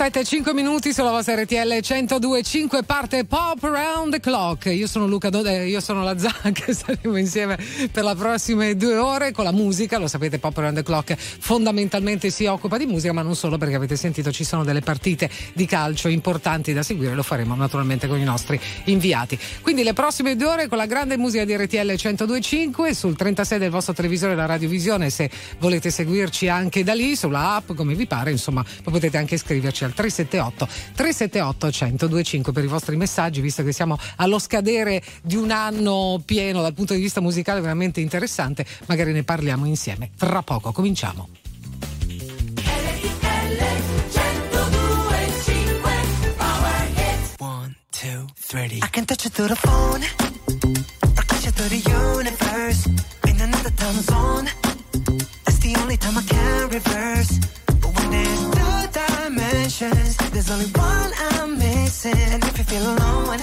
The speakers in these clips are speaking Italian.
17 5 minuti sulla vostra RTL 102.5 parte Pop Around the Clock. Io sono Luca Dode, io sono la Zac, saremo insieme per le prossime due ore con la musica. Lo sapete, Pop Around the Clock fondamentalmente si occupa di musica, ma non solo perché avete sentito ci sono delle partite di calcio importanti da seguire. Lo faremo naturalmente con i nostri inviati. Quindi le prossime due ore con la grande musica di RTL 102.5 sul 36 del vostro televisore la radiovisione. Se volete seguirci anche da lì, sulla app, come vi pare, insomma, potete anche scriverci scriverci al 378 378 1025 per i vostri messaggi, visto che siamo allo scadere di un anno pieno dal punto di vista musicale veramente interessante, magari ne parliamo insieme. Tra poco cominciamo. I can touch you through the phone, or touch you through the universe, in another time zone. That's the only time I can reverse. But when there's dimensions. There's only one I'm missing. And if you feel alone,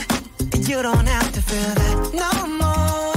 you don't have to feel that no more.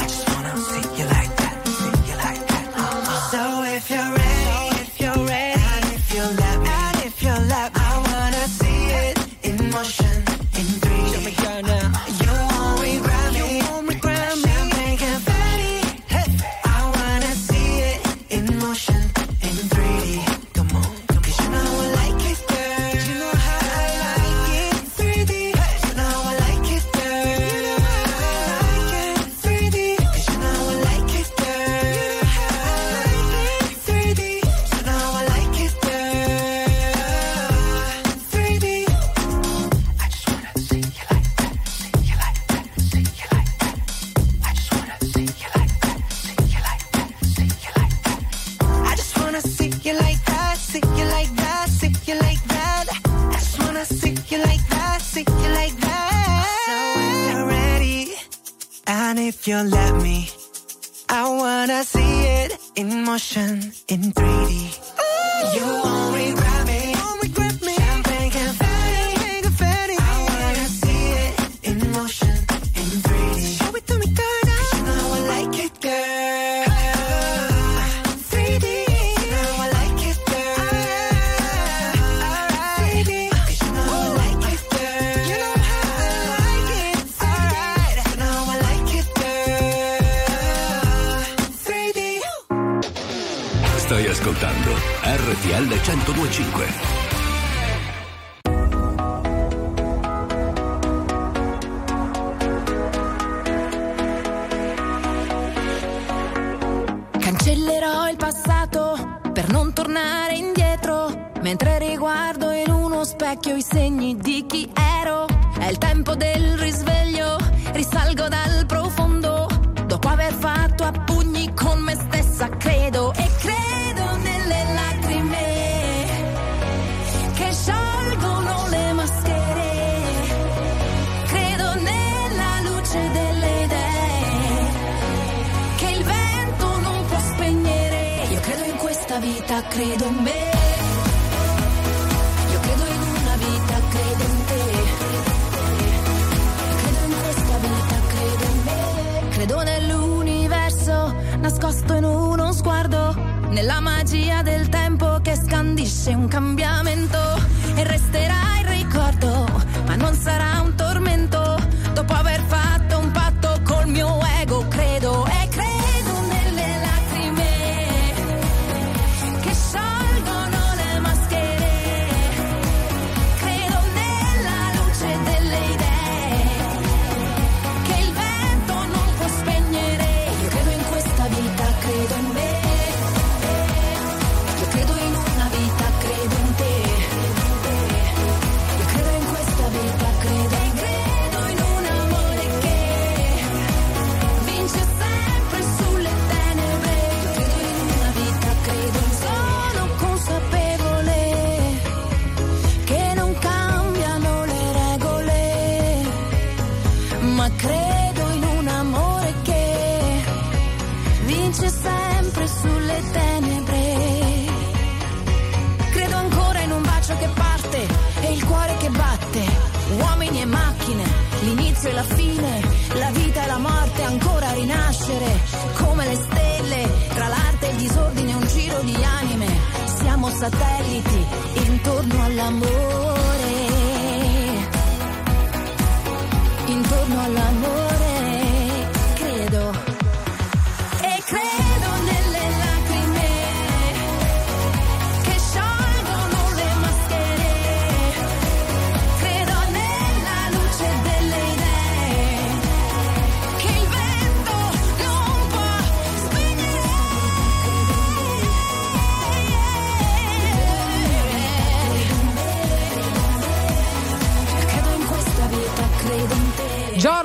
l'inizio e la fine, la vita e la morte, ancora a rinascere, come le stelle, tra l'arte e il disordine un giro di anime, siamo satelliti intorno all'amore.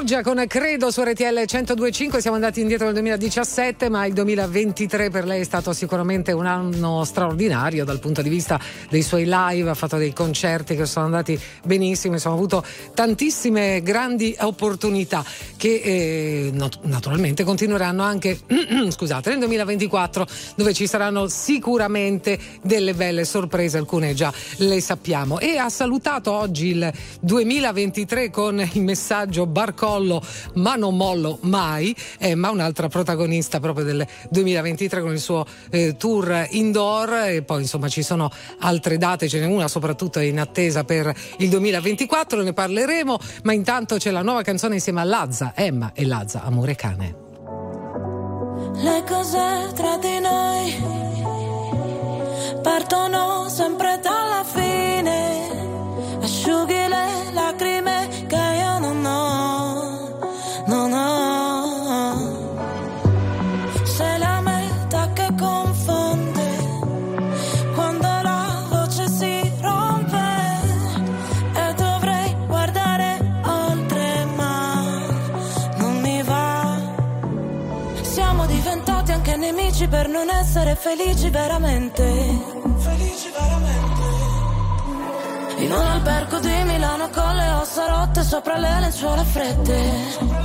Giorgia con Credo su RTL 1025, siamo andati indietro nel 2017, ma il 2023 per lei è stato sicuramente un anno straordinario dal punto di vista dei suoi live, ha fatto dei concerti che sono andati benissimo, insomma ha avuto tantissime grandi opportunità che eh, naturalmente continueranno anche scusate, nel 2024 dove ci saranno sicuramente delle belle sorprese, alcune già le sappiamo. E ha salutato oggi il 2023 con il messaggio bar Barcollo, ma non mollo mai, eh, ma un'altra protagonista proprio del 2023 con il suo eh, tour indoor e poi insomma ci sono altre date, ce n'è una soprattutto in attesa per il 2024, ne parleremo, ma intanto c'è la nuova canzone insieme a Lazza, Emma e Lazza, Amore Cane. Le cose tra di noi partono sempre dalla fine, asciughi le lacrime che nemici per non essere felici veramente. Felici veramente. In un albergo di Milano con le ossa rotte sopra le lenzuola fredde.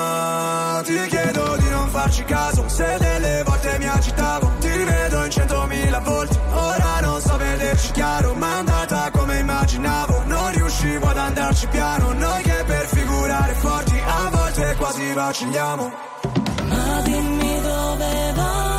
ti chiedo di non farci caso Se delle volte mi agitavo Ti rivedo in centomila volte Ora non so vederci chiaro Ma è andata come immaginavo. Non riuscivo ad andarci piano Noi che per figurare forti A volte quasi vacilliamo Ma dimmi dove vai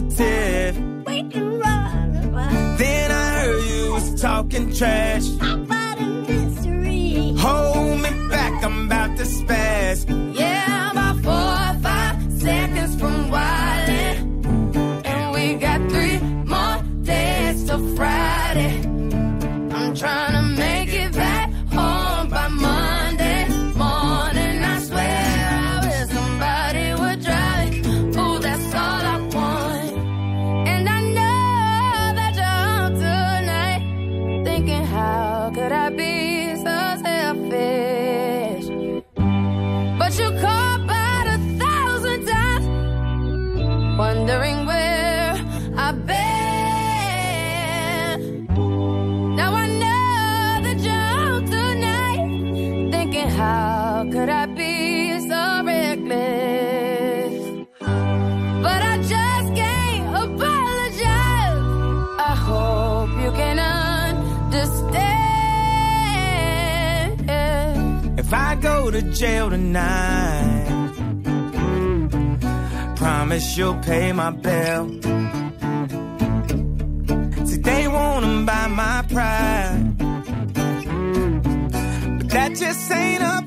positive. Then I heard you was talking trash. jail tonight. Promise you'll pay my bill. See, they wanna buy my pride. But that just ain't a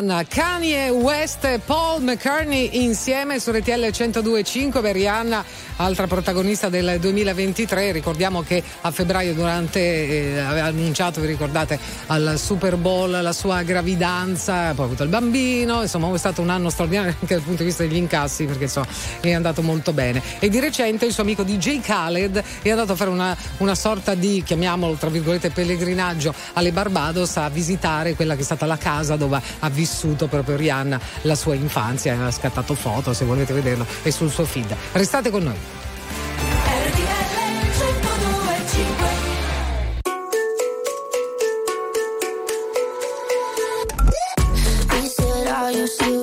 One, Kanye West e Paul McCartney insieme su RTL 102.5 per Rihanna, altra protagonista del 2023. Ricordiamo che a febbraio durante eh, aveva annunciato, vi ricordate, al Super Bowl la sua gravidanza, poi ha avuto il bambino, insomma è stato un anno straordinario anche dal punto di vista degli incassi perché insomma è andato molto bene. E di recente il suo amico DJ Khaled è andato a fare una, una sorta di, chiamiamolo tra virgolette, pellegrinaggio alle Barbados a visitare quella che è stata la casa dove ha vissuto vissuto proprio Rihanna la sua infanzia, ha scattato foto se volete vederlo, è sul suo feed. Restate con noi. I said,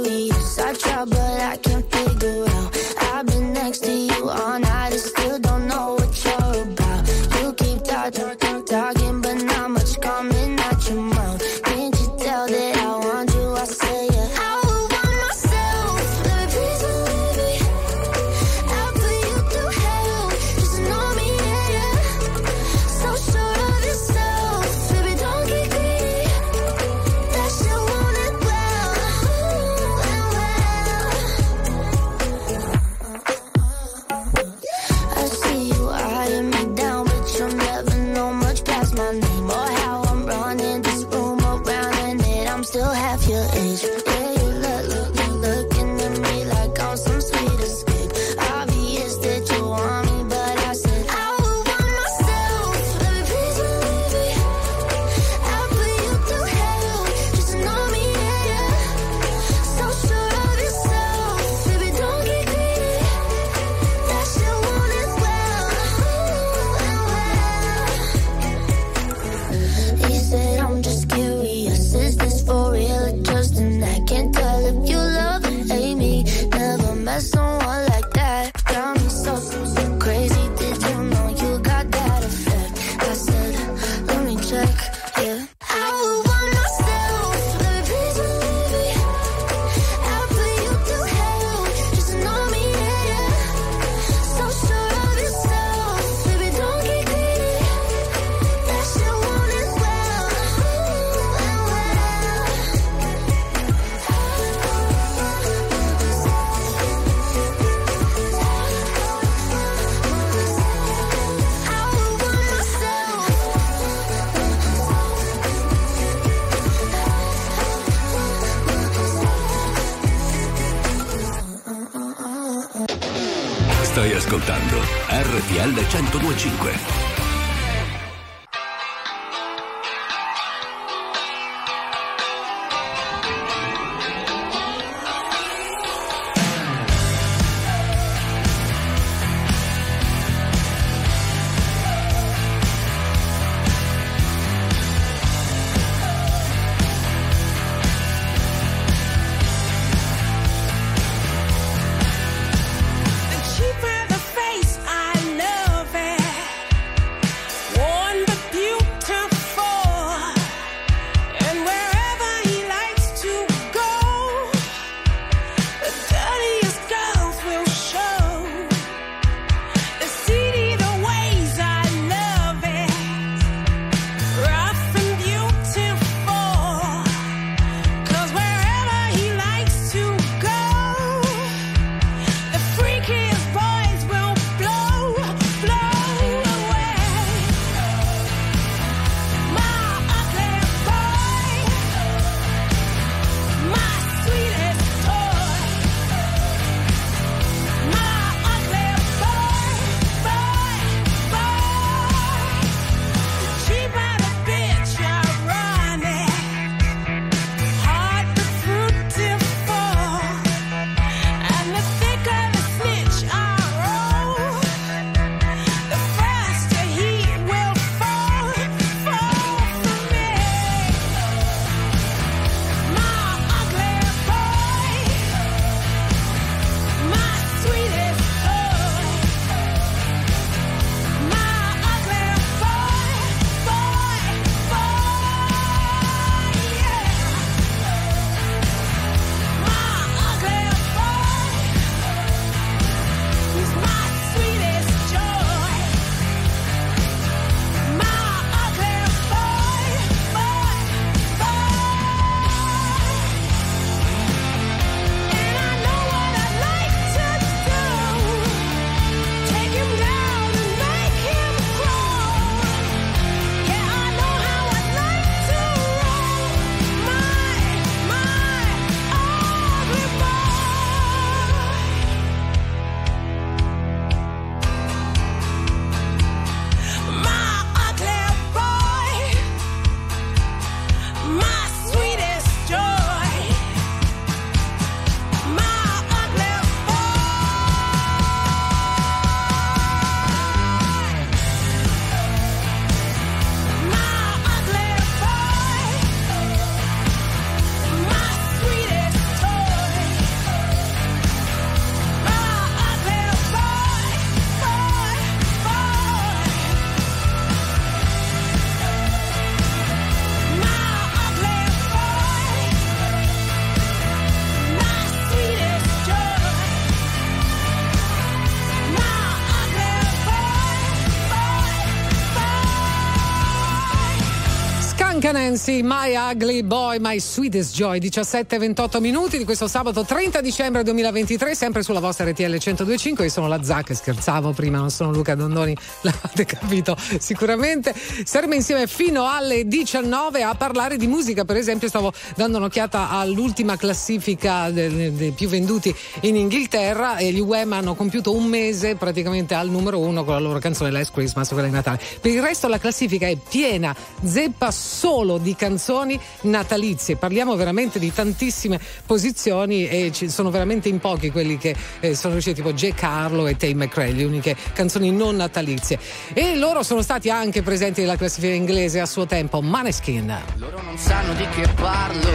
Nancy, My Ugly Boy, My Sweetest Joy, 17-28 minuti di questo sabato 30 dicembre 2023, sempre sulla vostra RTL 1025. Io sono la Zac, scherzavo prima, non sono Luca Dondoni, l'avete capito sicuramente. Saremo insieme fino alle 19 a parlare di musica, per esempio stavo dando un'occhiata all'ultima classifica dei, più venduti in Inghilterra e gli UEM hanno compiuto un mese praticamente al numero uno con la loro canzone Last Christmas, quella di Natale. Per il resto la classifica è piena, zeppa solo di canzoni natalizie. Parliamo veramente di tantissime posizioni e ci sono veramente in pochi quelli che eh, sono riusciti, tipo J. Carlo e Tay McRae, le uniche canzoni non natalizie. E loro sono stati anche presenti nella classifica inglese a suo tempo, Maneskin. Loro non sanno di che parlo,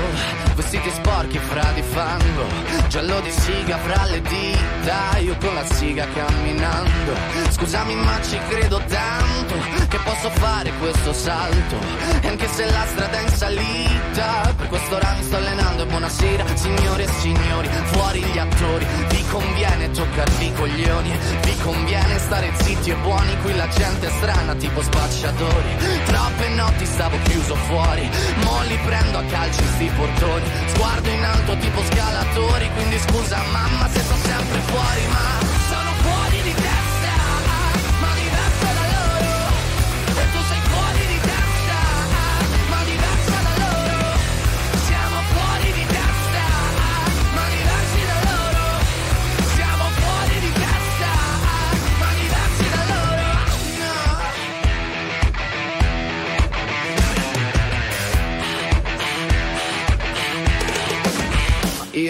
vestiti sporchi fra di fango, giallo di siga fra le dita, io con la siga camminando. Scusami ma ci credo tanto che posso fare questo salto, e anche se la strada in salita, per questo mi sto allenando e buonasera signore e signori, fuori gli attori, vi conviene toccarvi i coglioni, vi conviene stare zitti e buoni, qui la gente è strana tipo spacciatori, troppe notti stavo chiuso fuori, mo li prendo a calci sti portoni, sguardo in alto tipo scalatori, quindi scusa mamma se sto sempre fuori, ma sono fuori di testa,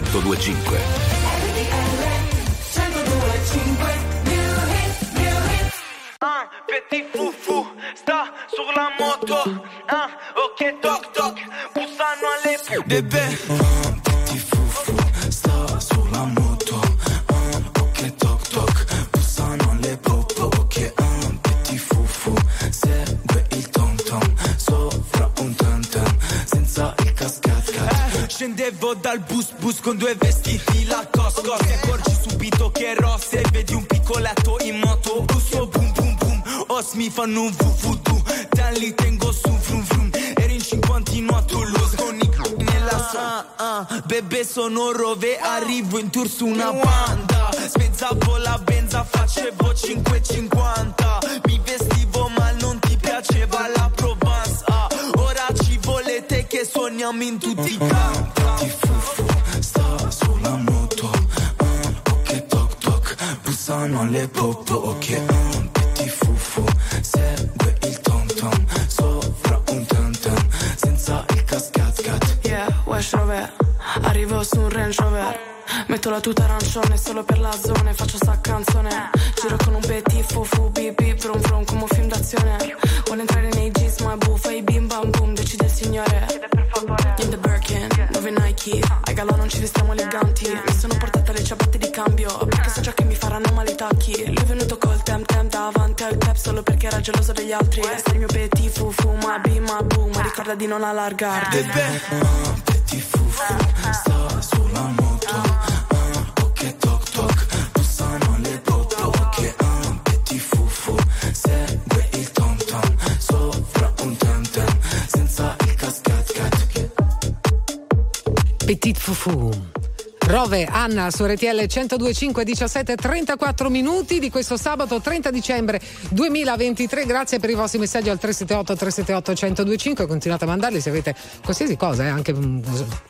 1025. Un petit foufou sta sulla moto. Ah, Ok toc toc. Bussano alle Bebè Scendevo dal bus bus con due vestiti la cosco Ti accorgi subito che è rossa e vedi un piccoletto in moto. Busso boom boom boom. Os mi fanno un vuvudu Da lì tengo su frum frum Eri in cinquantino a Toulouse con i c***i nella ah, ah, Bebè sono rove. Arrivo in tour su una banda. Spezzavo la benza Facevo 5,50 suoniamo in tutti i campi fufu sta sulla moto ok toc toc. Bussano le popo Ok un petit fufu. Segue il tom tom Sopra un tam tam Senza il cascat cat. Yeah, West Rover. Arrivo su un Range Rover. Metto la tuta arancione solo per la zona faccio sta canzone. Giro con un petit fufu bip brum brum come un film d'azione. Vuole entrare nei jeans ma buffa i bim bam boom decide il signore Nike Ai galò non ci vestiamo eleganti. Mi sono portata le ciabatte di cambio Perché so già che mi faranno male i tacchi. Lui è venuto col tem tem davanti al club Solo perché era geloso degli altri. Sei il mio petit ma bim ma boom Ma ricorda di non allargarti. Un petit fufu sta sulla moto. Un ok toc toc Bussano le popo Ok un petit fufu Segue il Petit Fufu. Rove, Anna su RTL 1025 17 34 minuti di questo sabato 30 dicembre 2023. Grazie per i vostri messaggi al 378 378 1025. Continuate a mandarli se avete qualsiasi cosa, eh, anche mm,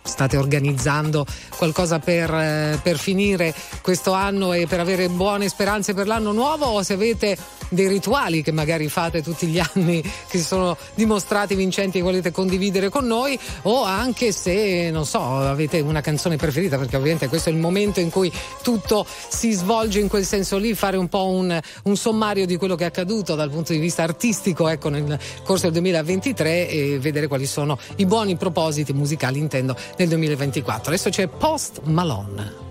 state organizzando qualcosa per, eh, per finire questo anno e per avere buone speranze per l'anno nuovo o se avete dei rituali che magari fate tutti gli anni che si sono dimostrati vincenti e volete condividere con noi o anche se non so avete una canzone preferita perché ovviamente questo è il momento in cui tutto si svolge in quel senso lì fare un po' un, un sommario di quello che è accaduto dal punto di vista artistico ecco nel corso del 2023 e vedere quali sono i buoni propositi musicali intendo nel 2024 adesso c'è Post Malone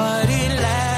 party life.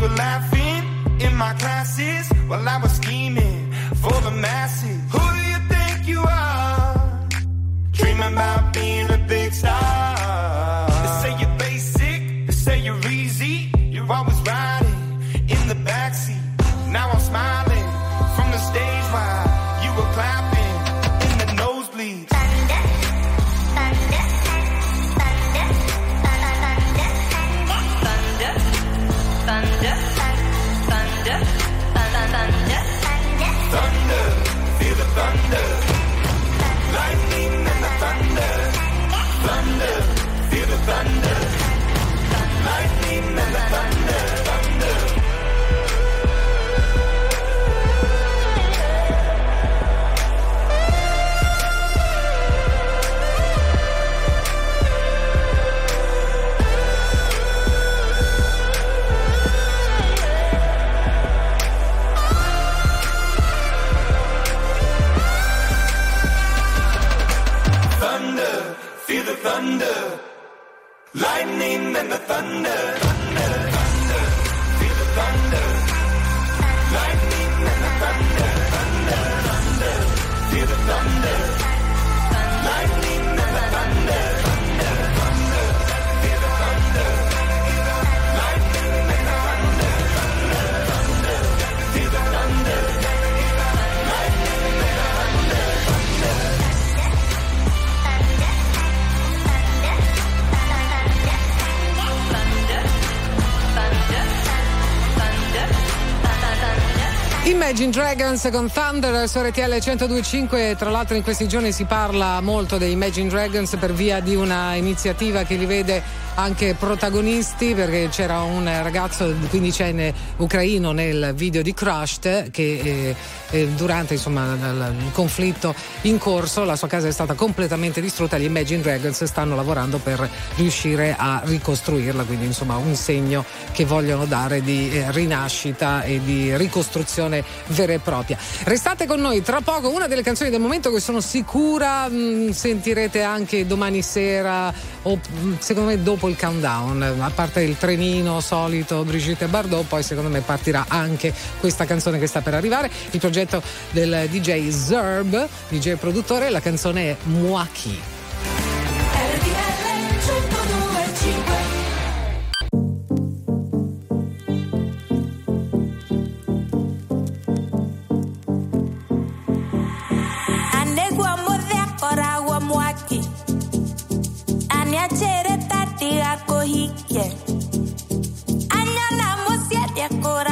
were laughing in my classes while I was scheming for the masses. Who do you think you are? Dreaming about lightning and the thunder. Imagine Dragons con Thunder su RTL 1025 tra l'altro in questi giorni si parla molto dei Imagine Dragons per via di una iniziativa che li vede anche protagonisti perché c'era un ragazzo quindicenne ucraino nel video di Crushed che eh, eh, durante insomma, il conflitto in corso la sua casa è stata completamente distrutta gli Imagine Dragons stanno lavorando per riuscire a ricostruirla quindi insomma un segno che vogliono dare di eh, rinascita e di ricostruzione vera e propria. Restate con noi tra poco una delle canzoni del momento che sono sicura mh, sentirete anche domani sera o mh, secondo me dopo il countdown a parte il trenino solito Brigitte Bardot poi secondo me partirà anche questa canzone che sta per arrivare il progetto del DJ Zerb DJ produttore la canzone è Muaki cachera tati la cogí, yeah. Añalamos siete a corazón.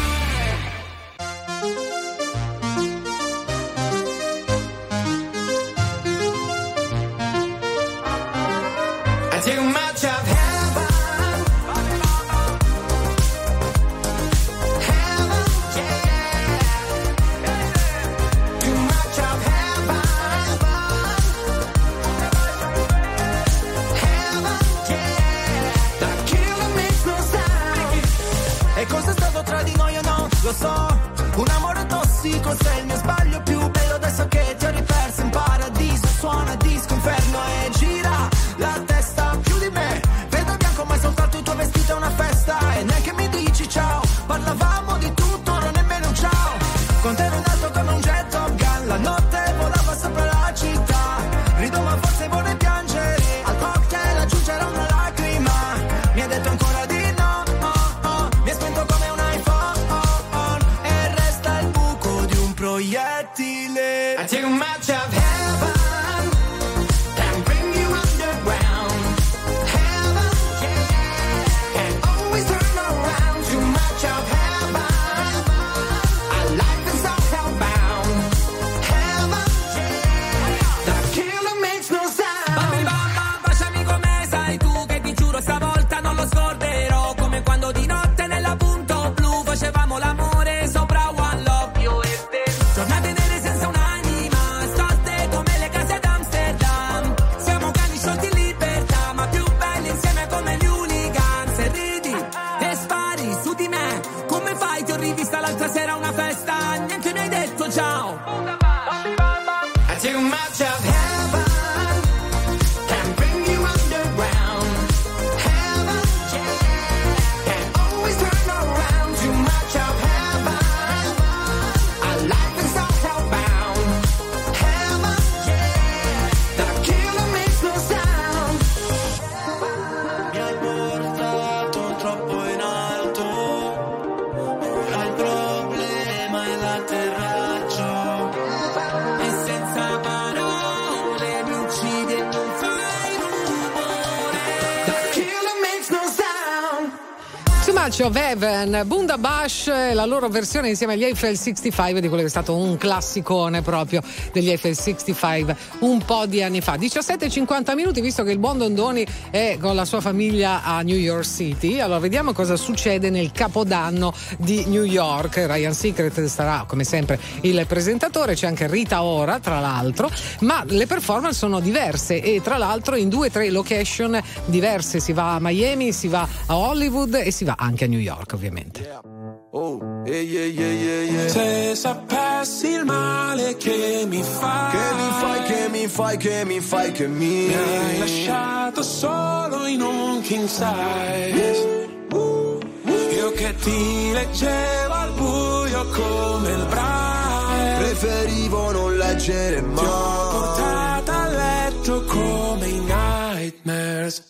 Of Heaven, Bunda Bash, la loro versione insieme agli Eiffel 65 di quello che è stato un classicone proprio degli Eiffel 65 un po' di anni fa. 17.50 minuti, visto che il buon Dondoni è con la sua famiglia a New York City. Allora vediamo cosa succede nel capodanno di New York. Ryan Secret sarà come sempre il presentatore, c'è anche Rita Ora tra l'altro, ma le performance sono diverse e tra l'altro in due o tre location diverse. Si va a Miami, si va a Hollywood e si va anche a New York ovviamente. Oh, ehi, ehi, ehi. Se sapessi il male che mi fai, Che mi fai, che mi fai, che mi fai, che mi mi hai lasciato solo in un king size. Io che ti leggevo al buio come il braille. Preferivo non leggere Ti ho mai. portata a letto come i nightmares.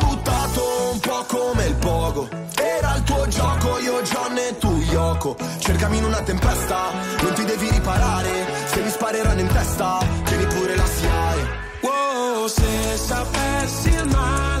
pogo Era il tuo gioco, io John e tu Yoko. Cercami in una tempesta, non ti devi riparare. Se mi spareranno in testa, tieni pure la SIAE Wow, se sapessi il male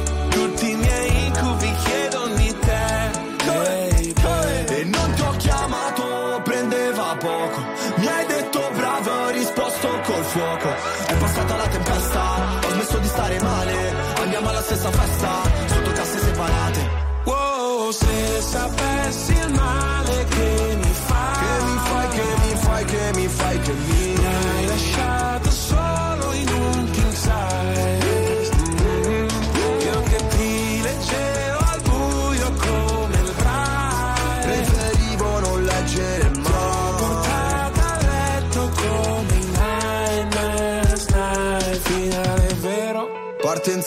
stessa festa, sotto casse separate. Wow, se sapessi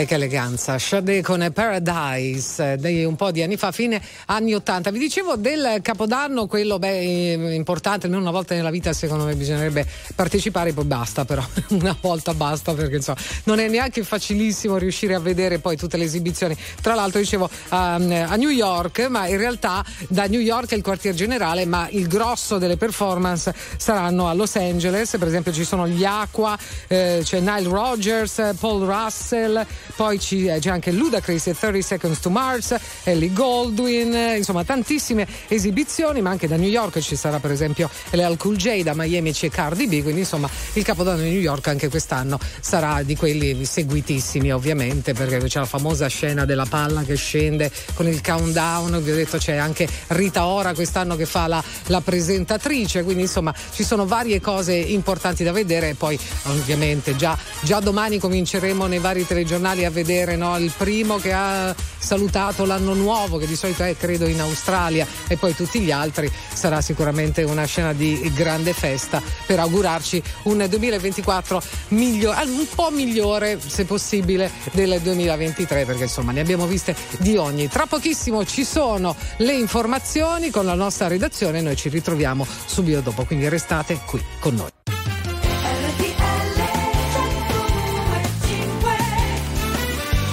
Eh, che eleganza. Sade con Paradise, eh, dei un po' di anni fa, fine anni 80. Vi dicevo del Capodanno, quello beh, eh, importante, almeno una volta nella vita secondo me bisognerebbe partecipare, poi basta però, una volta basta perché insomma non è neanche facilissimo riuscire a vedere poi tutte le esibizioni. Tra l'altro dicevo um, a New York, ma in realtà da New York è il quartier generale, ma il grosso delle performance saranno a Los Angeles, per esempio ci sono gli Aqua, eh, c'è Nile Rogers, Paul Russell, poi ci- eh, c'è anche Ludacris e 30 Seconds to Mars, Ellie Goldwyn, eh, insomma tantissime esibizioni, ma anche da New York ci sarà per esempio LL Cool J, da Miami c'è Cardi B, quindi insomma il Capodanno di New York anche quest'anno sarà di quelli seguitissimi ovviamente, perché c'è la famosa scena della palla che scende con il countdown, vi ho detto c'è anche Rita Ora quest'anno che fa la, la presentatrice, quindi insomma ci sono varie cose importanti da vedere. E poi ovviamente già, già domani cominceremo nei vari telegiornali a vedere no, il primo che ha salutato l'anno nuovo, che di solito è credo in Australia. E poi tutti gli altri, sarà sicuramente una scena di grande festa per augurarci un 2024 migliore, un po' migliore se possibile del 2023 perché insomma ne abbiamo viste di ogni. Tra pochissimo ci sono le informazioni con la nostra redazione e noi ci ritroviamo subito dopo, quindi restate qui con noi.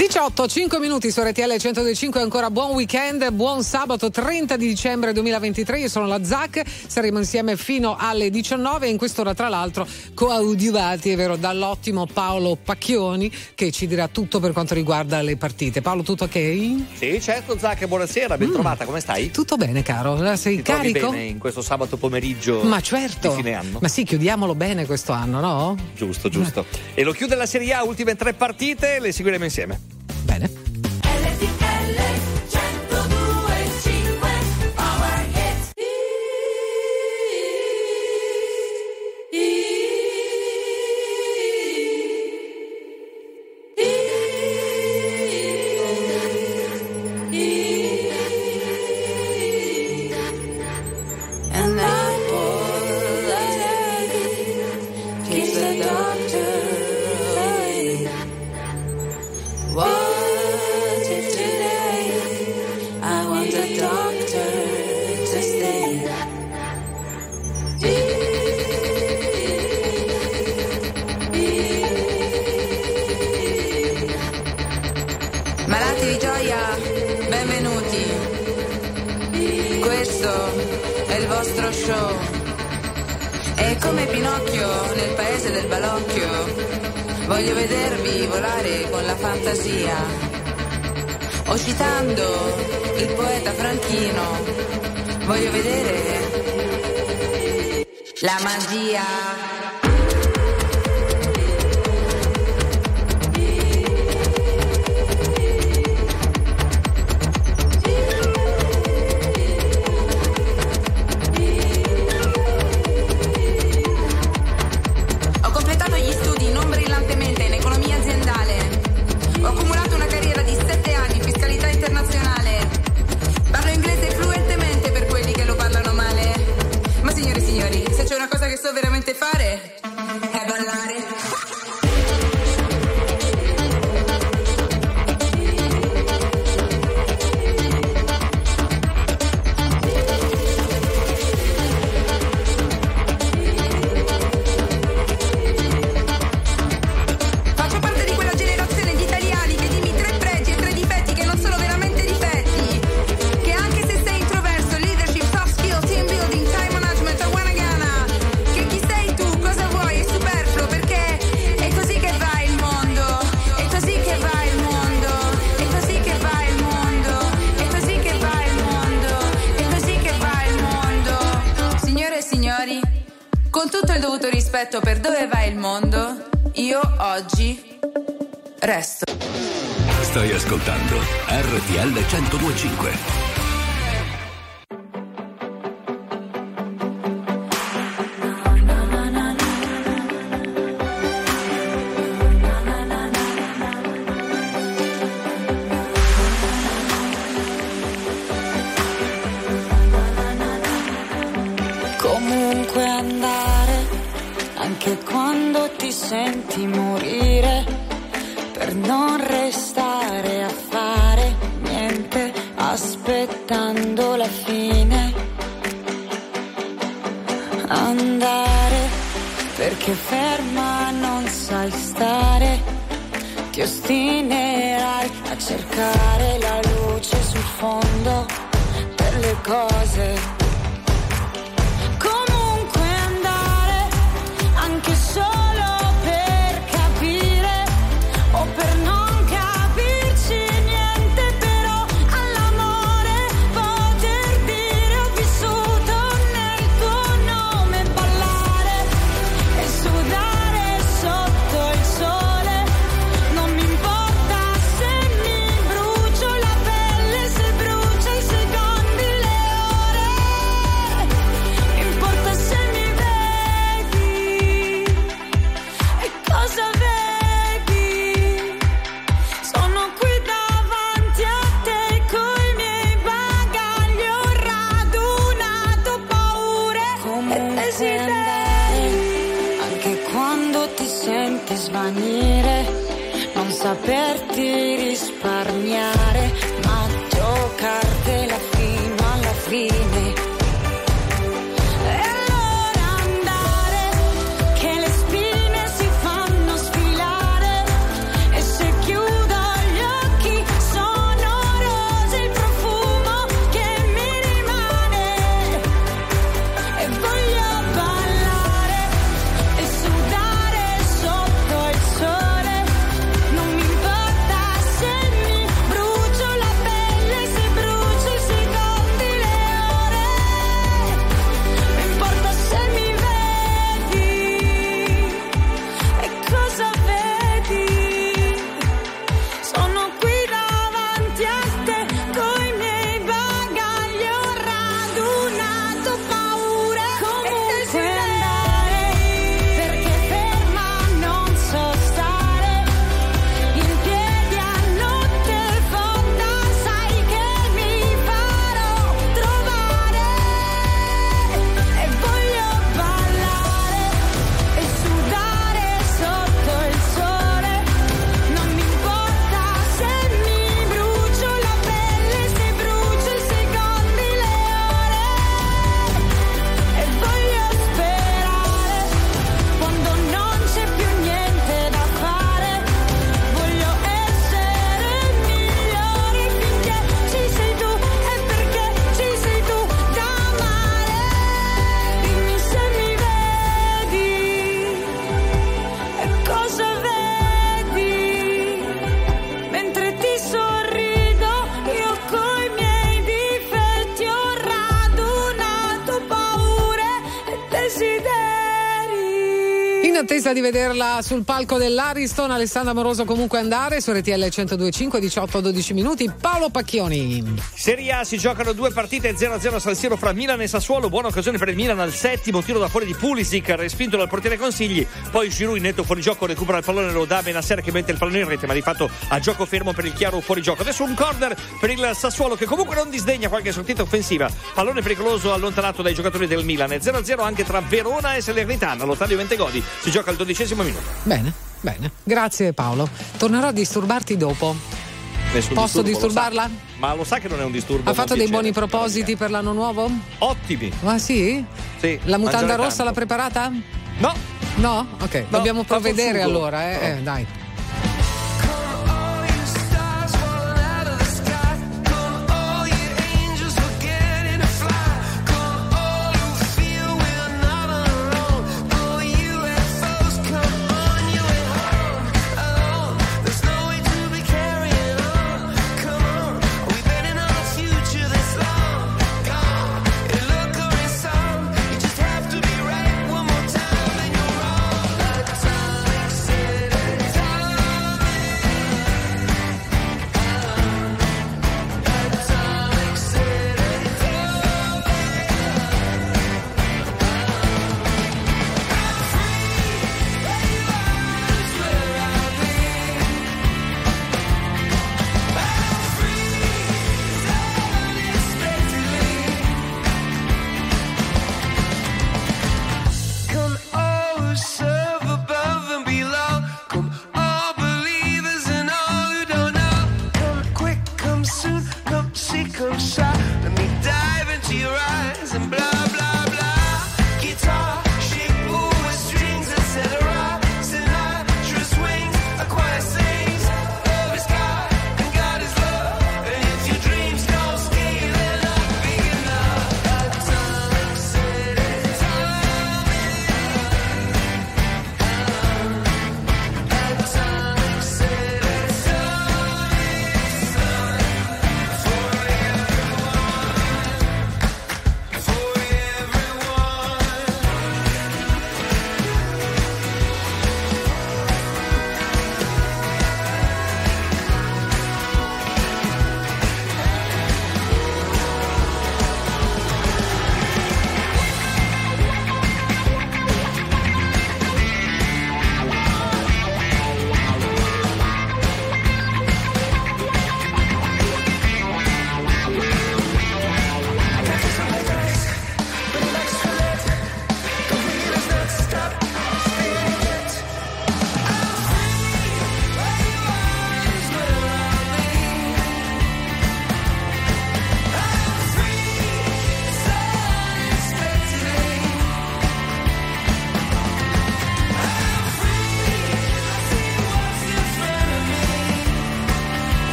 18, 5 minuti su RTL 125, ancora buon weekend, buon sabato 30 di dicembre 2023, io sono la ZAC, saremo insieme fino alle 19 e in quest'ora tra l'altro coadiuvati, è vero, dall'ottimo Paolo Pacchioni che ci dirà tutto per quanto riguarda le partite. Paolo, tutto ok? Sì, certo, Zac, buonasera, ben trovata, come stai? Tutto bene caro, sei Ti carico? bene in questo sabato pomeriggio Ma certo, di fine anno? ma sì, chiudiamolo bene questo anno, no? Giusto, giusto. E lo chiude la Serie A, ultime tre partite, le seguiremo insieme. Bene. Comunque andare, anche quando ti senti morire, per non restare a fare niente aspettando la fine. Andare perché ferma non sai stare, ti ostinerai a cercare la luce sul fondo per le cose. Attesa di vederla sul palco dell'Ariston, Alessandro Amoroso comunque andare su RTL 1025 18 12 minuti. Paolo Pacchioni. Serie A si giocano due partite 0-0 a San Siro fra Milan e Sassuolo. Buona occasione per il Milan al settimo tiro da fuori di Pulisic, respinto dal portiere Consigli. Poi Giroud in netto fuori gioco recupera il pallone, lo dà Benasser che mette il pallone in rete, ma di fatto a gioco fermo per il chiaro fuori gioco. Adesso un corner per il Sassuolo che comunque non disdegna qualche sortita offensiva. Pallone pericoloso allontanato dai giocatori del Milan. 0-0 anche tra Verona e Salernitana. All'ottadio Ventegodi si gioca al dodicesimo minuto. Bene, bene. Grazie Paolo. Tornerò a disturbarti dopo. Nessun Posso disturbo, lo disturbarla? Ma lo sa che non è un disturbo. Ha fatto dei Monticelli. buoni propositi per l'anno nuovo? Ottimi. Ah sì? Sì. La mutanda rossa l'ha preparata? No. No? Ok, dobbiamo fatto il provvedere allora, eh, eh, dai.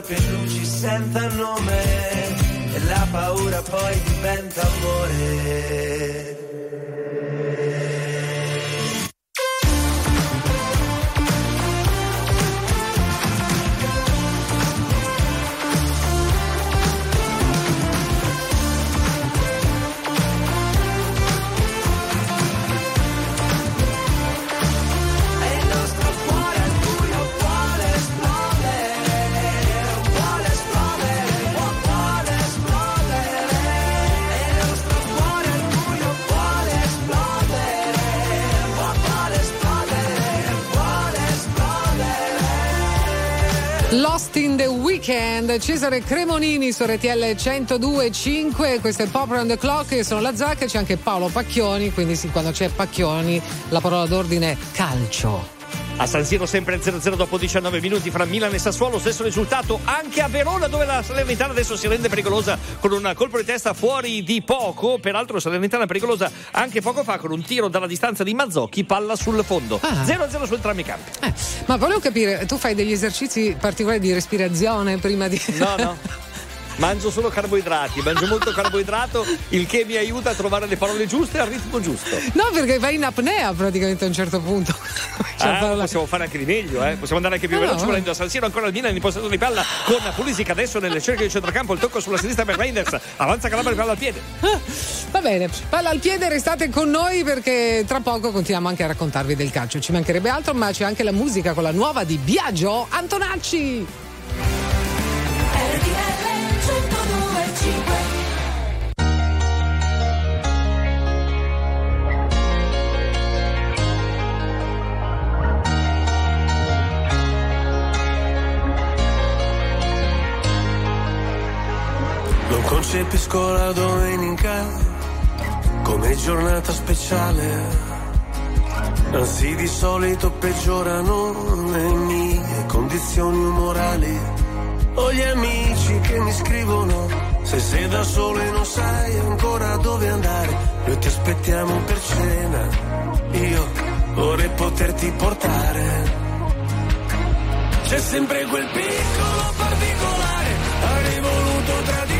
Corpi e luci senza nome e la paura poi diventa amore. Cesare Cremonini su RTL 102.5, questo è Pop Round the Clock, sono la Zacca, c'è anche Paolo Pacchioni, quindi sì, quando c'è Pacchioni la parola d'ordine è calcio. A San Siro sempre 0-0 dopo 19 minuti fra Milan e Sassuolo, stesso risultato anche a Verona dove la Salernitana adesso si rende pericolosa con un colpo di testa fuori di poco, peraltro Salernitana pericolosa anche poco fa con un tiro dalla distanza di Mazzocchi, palla sul fondo. 0-0 su entrambi i campi. Eh, ma volevo capire, tu fai degli esercizi particolari di respirazione prima di... No, no. Mangio solo carboidrati, mangio molto carboidrato, il che mi aiuta a trovare le parole giuste al ritmo giusto. No, perché vai in apnea praticamente a un certo punto. Cioè, Ah, parla- possiamo fare anche di meglio, eh? possiamo andare anche più Ah, veloci no, volendo a San Siro ancora il Milan in possesso di palla con Pulisic adesso nelle cerchie di centrocampo, il tocco sulla sinistra per Reinders, avanza Calabria palla al piede. Va bene, palla al piede, restate con noi perché tra poco continuiamo anche a raccontarvi del calcio. Ci mancherebbe altro, ma c'è anche la musica con la nuova di Biagio Antonacci. Non concepisco la domenica come giornata speciale. Anzi, di solito peggiorano le mie condizioni umorali. Ho gli amici che mi scrivono: Se sei da solo e non sai ancora dove andare, noi ti aspettiamo per cena. Io vorrei poterti portare. C'è sempre quel piccolo particolare, avrei voluto si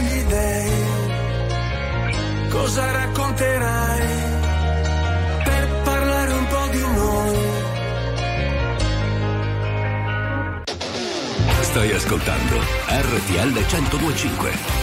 gli dèi, cosa racconterai per parlare un po' di noi? Stai ascoltando RTL 1025.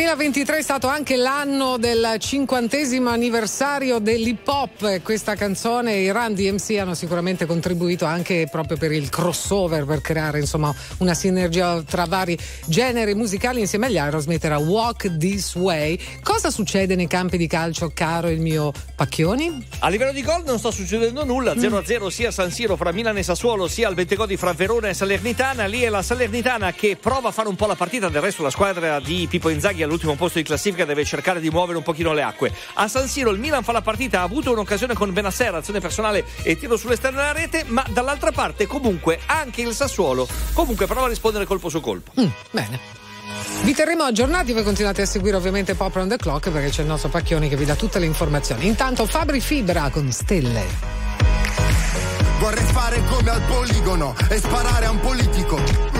2023 è stato anche l'anno del cinquantesimo anniversario dell'hip hop questa canzone i Run DMC hanno sicuramente contribuito anche proprio per il crossover, per creare insomma una sinergia tra vari generi musicali insieme agli Aerosmith era Walk This Way. Cosa succede nei campi di calcio, caro il mio Pacchioni? A livello di gol non sta succedendo nulla, 0-0 sia a San Siro fra Milan e Sassuolo, sia al Bentegodi fra Verona e Salernitana. Lì è la Salernitana che prova a fare un po' la partita, del resto la squadra di Pippo Inzaghi all'ultimo posto di classifica deve cercare di muovere un pochino le acque. A San Siro il Milan fa la partita, ha avuto un'occasione con Benasser, azione personale e tiro sull'esterno della rete, ma dall'altra parte comunque anche il Sassuolo comunque prova a rispondere colpo su colpo. Mm, bene. Vi terremo aggiornati, voi continuate a seguire ovviamente Pop on the Clock perché c'è il nostro Pacchioni che vi dà tutte le informazioni. Intanto Fabri Fibra con Stelle. Vorrei fare come al poligono e sparare a un politico.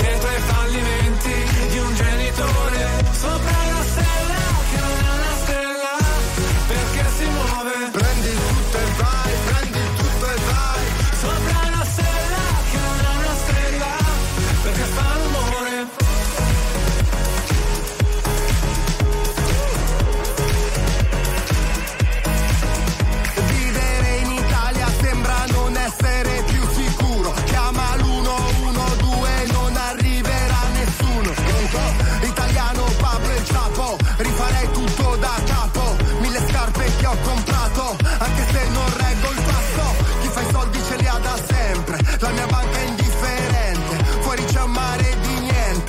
dietro ai fallimenti di un genitore, sopra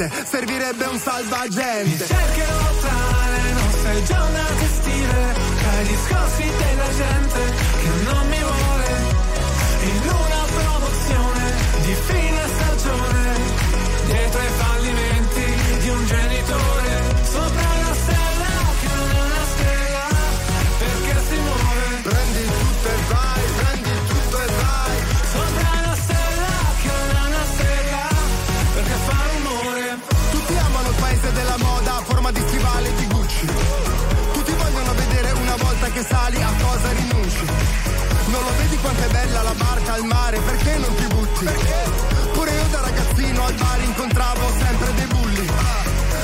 niente, servirebbe un salvagente. Cercherò tra le nostre giornate estive, tra i discorsi della gente al mare, perché non ti butti? Pure io da ragazzino al bar incontravo sempre dei bulli.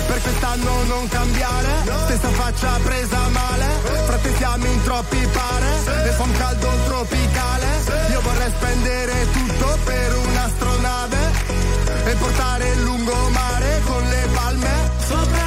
Per quest'anno non cambiare, stessa faccia presa male. Frate siamo in troppi pare, e fa un caldo tropicale. Io vorrei spendere tutto per un'astronave e portare il lungomare con le palme. Sopra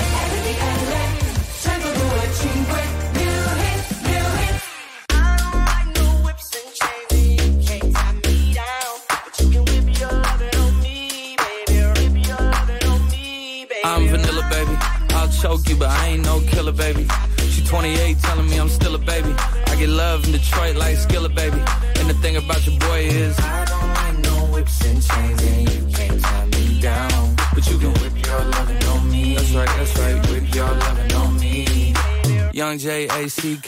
Detroit like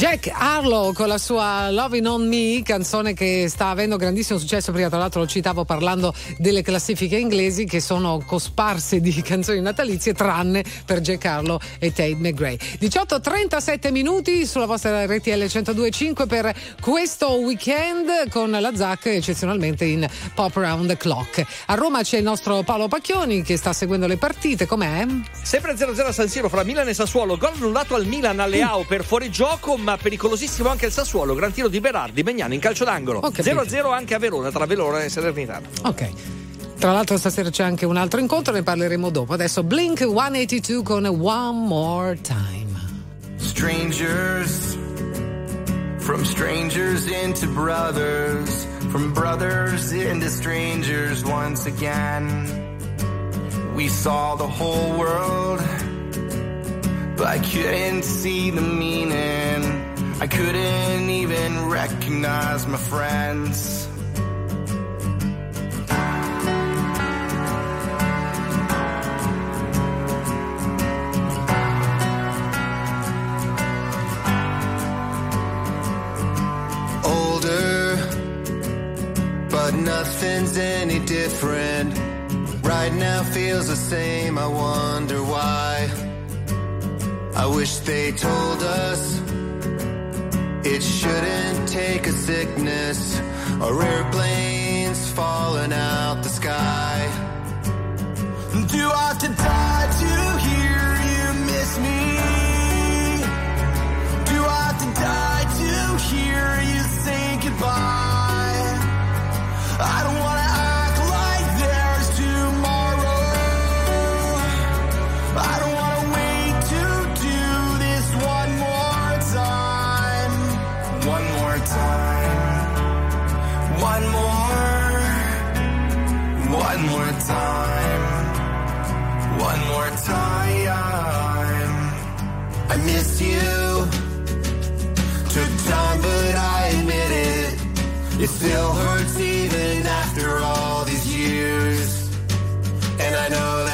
Jack Harlow con la sua Loving on Me, canzone che sta avendo grandissimo successo. Prima, tra l'altro, lo citavo parlando delle classifiche inglesi che sono cosparse di canzoni natalizie, tranne per Jack Harlow e Tate McGray. 18-37 minuti sulla vostra RTL 102.5 per questo weekend con la ZAC eccezionalmente in Pop Around the Clock. A Roma c'è il nostro Paolo Pacchioni che sta seguendo le partite. Com'è? Sempre 0-0 a San Siro fra Milan e Sassuolo. Gol annullato al Milan a Leao per fuorigioco, ma pericolosissimo anche il Sassuolo. Gran tiro di Berardi, Megnani in calcio d'angolo. 0-0 anche a Verona, tra Verona e Salernitana. Ok. Tra l'altro stasera c'è anche un altro incontro, ne parleremo dopo. Adesso Blink 182 con One More Time. Strangers, from strangers into brothers, from brothers into strangers once again. We saw the whole world, but I couldn't see the meaning. I couldn't even recognize my friends. older, but nothing's any different. Right now feels the same, I wonder why. I wish they told us it shouldn't take a sickness or airplanes falling out the sky. Do I have to die to hear you miss me? Do I have to die to hear you say goodbye? I don't wanna One more time. One more time. I miss you. Took time, but I admit it. It still hurts even after all these years. And I know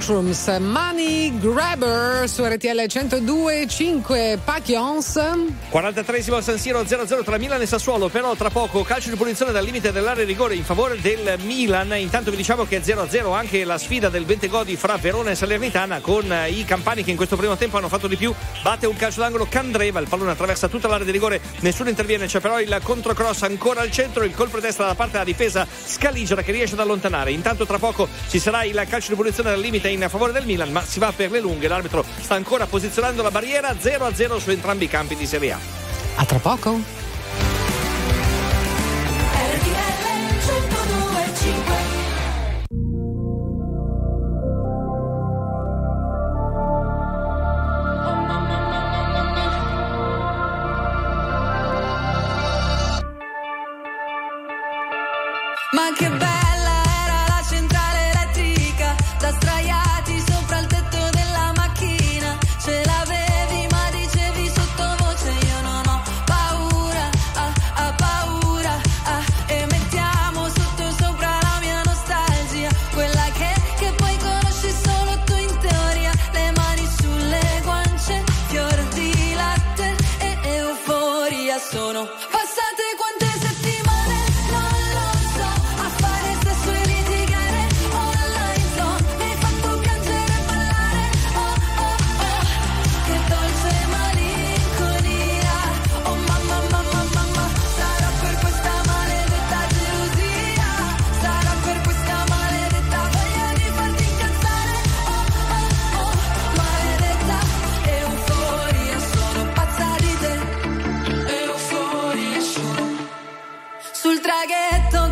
Tantrums, Money Grabber su RTL 102.5 Pachyons. 43esimo San Siro 0-0 tra Milan e Sassuolo, però tra poco calcio di punizione dal limite dell'area rigore in favore del Milan. Intanto vi diciamo che è 0-0 anche la sfida del 20 godi fra Verona e Salernitana con eh, i campani che in questo primo tempo hanno fatto di più. Batte un calcio d'angolo Candreva, il pallone attraversa tutta l'area di rigore, nessuno interviene, c'è però il controcross ancora al centro, il colpo di destra da parte della difesa Scaligera che riesce ad allontanare. Intanto tra poco ci sarà il calcio di punizione dal limite in favore del Milan, ma si va per le lunghe, l'arbitro sta ancora posizionando la barriera 0-0 su entrambi i campi di Serie A. A tra poco! sul traghetto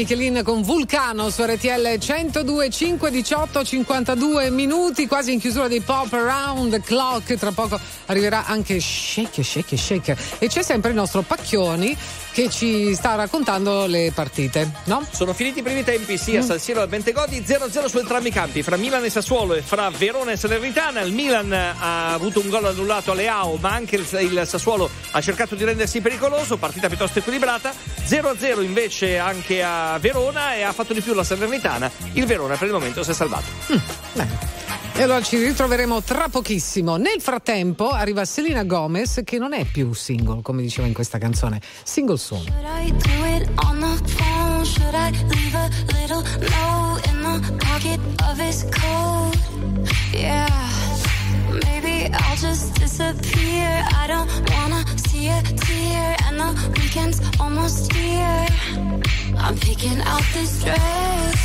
Michelin con Vulcano su RTL 102 5 18 52 minuti quasi in chiusura dei Pop Around the Clock. Tra poco arriverà anche Shake Shake Shake e c'è sempre il nostro Pacchioni che ci sta raccontando le partite no? Sono finiti i primi tempi sia a San Siro e a Bentegodi 0-0 su entrambi i campi fra Milan e Sassuolo e fra Verona e Salernitana. Il Milan ha avuto un gol annullato alle AO ma anche il, il Sassuolo ha cercato di rendersi pericoloso partita piuttosto equilibrata 0-0 invece anche a Verona e ha fatto di più la Salernitana. Il Verona per il momento si è salvato. E allora ci ritroveremo tra pochissimo. Nel frattempo arriva Selena Gomez che non è più single come diceva in questa canzone. Single soon Should I do it on the phone? Should I leave a little note in the pocket of his coat? Yeah, maybe I'll just disappear. I don't wanna see a tear, the weekend's almost here. I'm picking out this dress,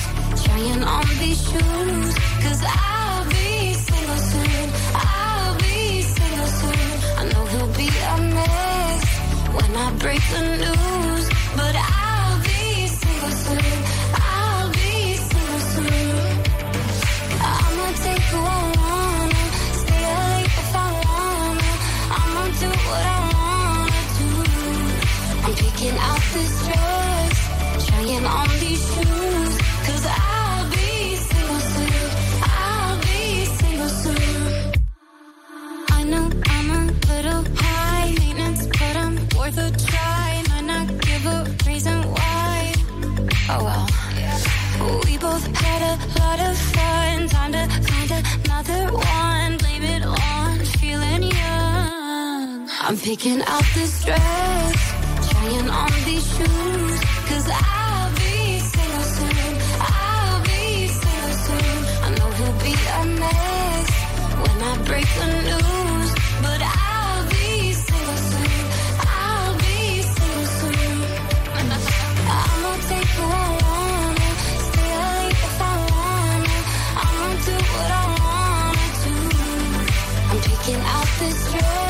trying on these shoes, cause I'll be single soon. I'll be single soon. I know he'll be a mess when I break the news, another one. Blame it on feeling young. I'm picking out this dress, trying on these shoes. Cause I'll be single soon. I'll be single soon. I know he'll be a mess when I break the news. is true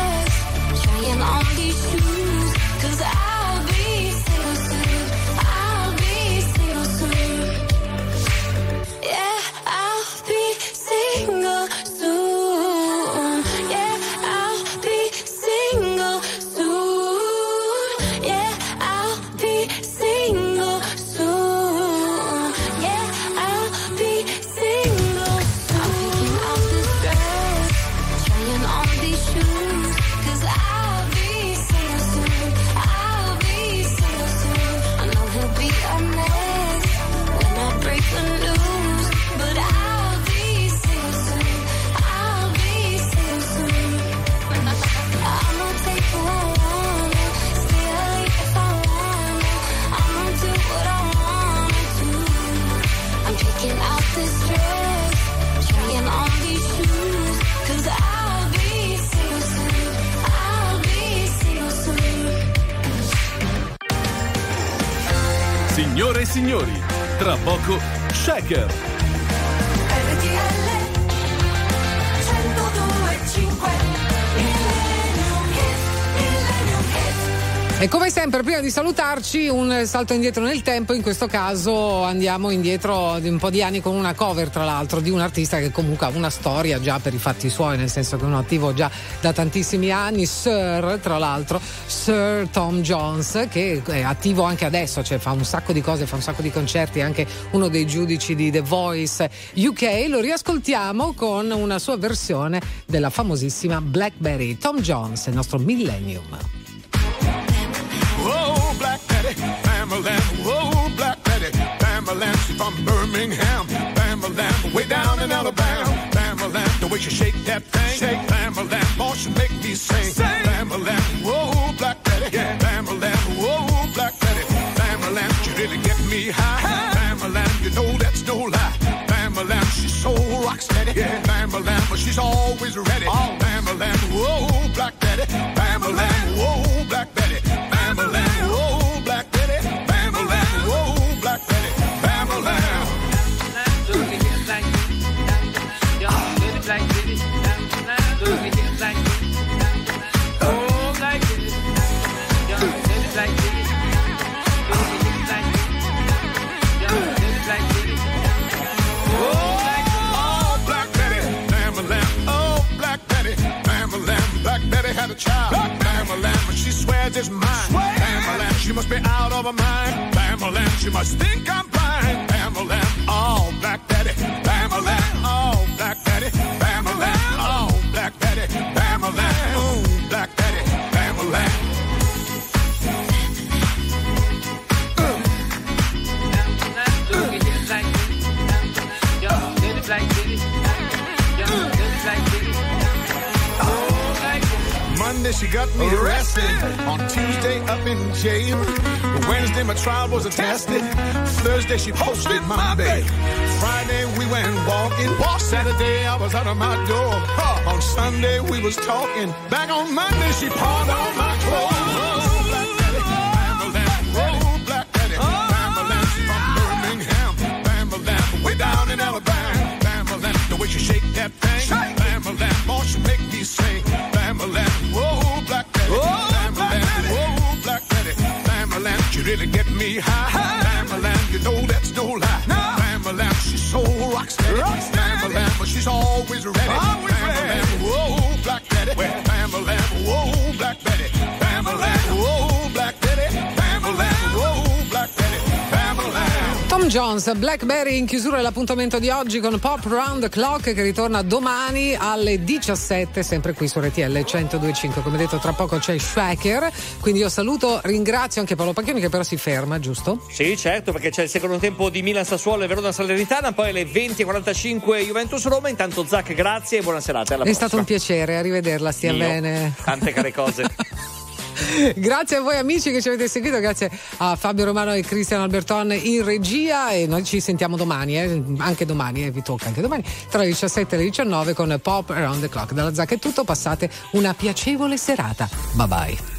un salto indietro nel tempo. In questo caso andiamo indietro di un po' di anni con una cover, tra l'altro, di un artista che comunque ha una storia già per i fatti suoi, nel senso che è un attivo già da tantissimi anni. Sir, tra l'altro, Sir Tom Jones, che è attivo anche adesso, cioè fa un sacco di cose, fa un sacco di concerti, è anche uno dei giudici di The Voice UK. Lo riascoltiamo con una sua versione della famosissima Blackberry. Tom Jones, il nostro Millennium. From Birmingham. Bamalam, way down in Alabama. Bamalam, the way she shake that thing. Shake, Bamalam, boy, she make me sing. Sing, Bamalam. Whoa, Black Betty, yeah. Bamalam. Whoa, Black Betty, Bamalam. You really get me high. Bamalam, you know that's no lie. Bamalam, she's so rock steady. Yeah. Bamalam, but she's always ready. Oh. Bamalam, whoa, and she mine. Bamalam, she must be out of her mind. Bamalam, she must think I'm blind. Bamalam, oh, Black She got me arrested. On Tuesday up in jail. Wednesday my trial was attested. Thursday she posted my bail. Friday we went walking. Saturday I was out of my door. On Sunday we was talking. Back on Monday she pawned all my high. Tom Jones, Blackberry in chiusura dell'appuntamento di oggi con Pop Round the Clock che ritorna domani alle 17 sempre qui su RTL 1025 come detto tra poco c'è Schwacker quindi io saluto ringrazio anche Paolo Pacchioni che però si ferma giusto? Sì, certo, perché c'è il secondo tempo di Milan Sassuolo e Verona Salernitana, poi alle 20.45 Juventus Roma. Intanto Zac, grazie e buona serata. È prossima. stato un piacere arrivederla stia Mio. bene Tante care cose. grazie a voi amici che ci avete seguito grazie a Fabio Romano e Cristiano Alberton in regia e noi ci sentiamo domani eh, anche domani eh, vi tocca anche domani tra le 17 e le 19 con Pop Around the Clock. Dalla Zac è tutto passate una piacevole serata. Bye bye